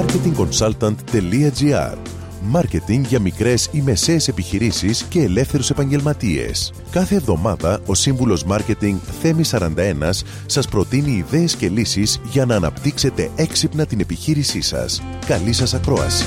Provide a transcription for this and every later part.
marketingconsultant.gr Μάρκετινγκ για μικρές ή μεσαίες επιχειρήσεις και ελεύθερους επαγγελματίες. Κάθε εβδομάδα ο σύμβουλος Μάρκετινγκ Θέμη 41 σας προτείνει ιδέες και λύσεις για να αναπτύξετε έξυπνα την επιχείρησή σας. Καλή σας ακρόαση.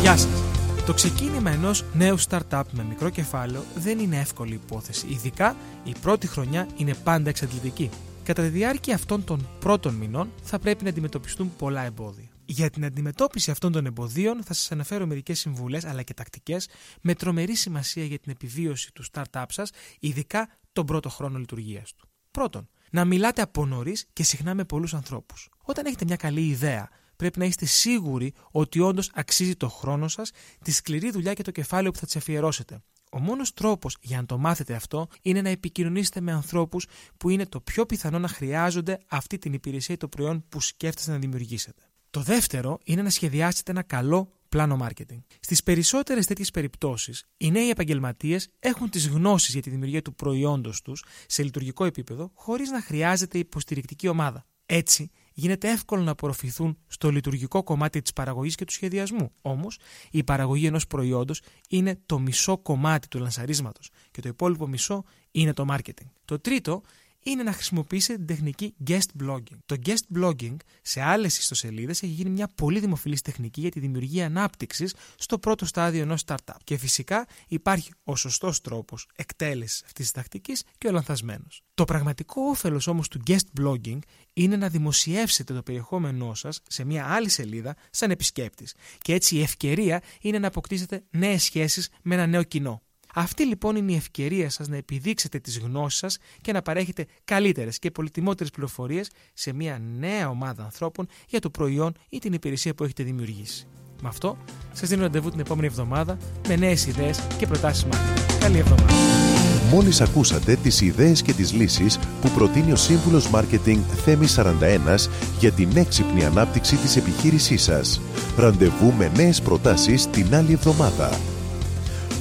Γεια σας. Το ξεκίνημα ενός νέου startup με μικρό κεφάλαιο δεν είναι εύκολη υπόθεση. Ειδικά η πρώτη χρονιά είναι πάντα εξαντλητική. Κατά τη διάρκεια αυτών των πρώτων μηνών θα πρέπει να αντιμετωπιστούν πολλά εμπόδια. Για την αντιμετώπιση αυτών των εμποδίων θα σας αναφέρω μερικές συμβουλές αλλά και τακτικές με τρομερή σημασία για την επιβίωση του startup σας, ειδικά τον πρώτο χρόνο λειτουργίας του. Πρώτον, να μιλάτε από νωρίς και συχνά με πολλούς ανθρώπους. Όταν έχετε μια καλή ιδέα, πρέπει να είστε σίγουροι ότι όντως αξίζει το χρόνο σας, τη σκληρή δουλειά και το κεφάλαιο που θα της αφιερώσετε. Ο μόνος τρόπος για να το μάθετε αυτό είναι να επικοινωνήσετε με ανθρώπους που είναι το πιο πιθανό να χρειάζονται αυτή την υπηρεσία ή το προϊόν που σκέφτεστε να δημιουργήσετε. Το δεύτερο είναι να σχεδιάσετε ένα καλό πλάνο marketing. Στις περισσότερες τέτοιες περιπτώσεις, οι νέοι επαγγελματίες έχουν τις γνώσεις για τη δημιουργία του προϊόντος τους σε λειτουργικό επίπεδο, χωρίς να χρειάζεται υποστηρικτική ομάδα. Έτσι, γίνεται εύκολο να απορροφηθούν στο λειτουργικό κομμάτι της παραγωγής και του σχεδιασμού. Όμως, η παραγωγή ενός προϊόντος είναι το μισό κομμάτι του λανσαρίσματος και το υπόλοιπο μισό είναι το marketing. Το τρίτο είναι να χρησιμοποιήσετε την τεχνική guest blogging. Το guest blogging σε άλλες ιστοσελίδες έχει γίνει μια πολύ δημοφιλής τεχνική για τη δημιουργία ανάπτυξης στο πρώτο στάδιο ενός startup. Και φυσικά υπάρχει ο σωστός τρόπος εκτέλεσης αυτής της τακτικής και ο λανθασμένος. Το πραγματικό όφελος όμως του guest blogging είναι να δημοσιεύσετε το περιεχόμενό σας σε μια άλλη σελίδα σαν επισκέπτης. Και έτσι η ευκαιρία είναι να αποκτήσετε νέες σχέσεις με ένα νέο κοινό. Αυτή λοιπόν είναι η ευκαιρία σας να επιδείξετε τις γνώσεις σας και να παρέχετε καλύτερες και πολυτιμότερες πληροφορίες σε μια νέα ομάδα ανθρώπων για το προϊόν ή την υπηρεσία που έχετε δημιουργήσει. Με αυτό, σας δίνω ραντεβού την επόμενη εβδομάδα με νέες ιδέες και προτάσεις marketing. Καλή εβδομάδα. Μόλις ακούσατε τις ιδέες και τις λύσεις που προτείνει ο σύμβουλος Μάρκετινγκ Θέμη 41 για την έξυπνη ανάπτυξη της επιχείρησής σας. Ραντεβού με νέες προτάσεις την άλλη εβδομάδα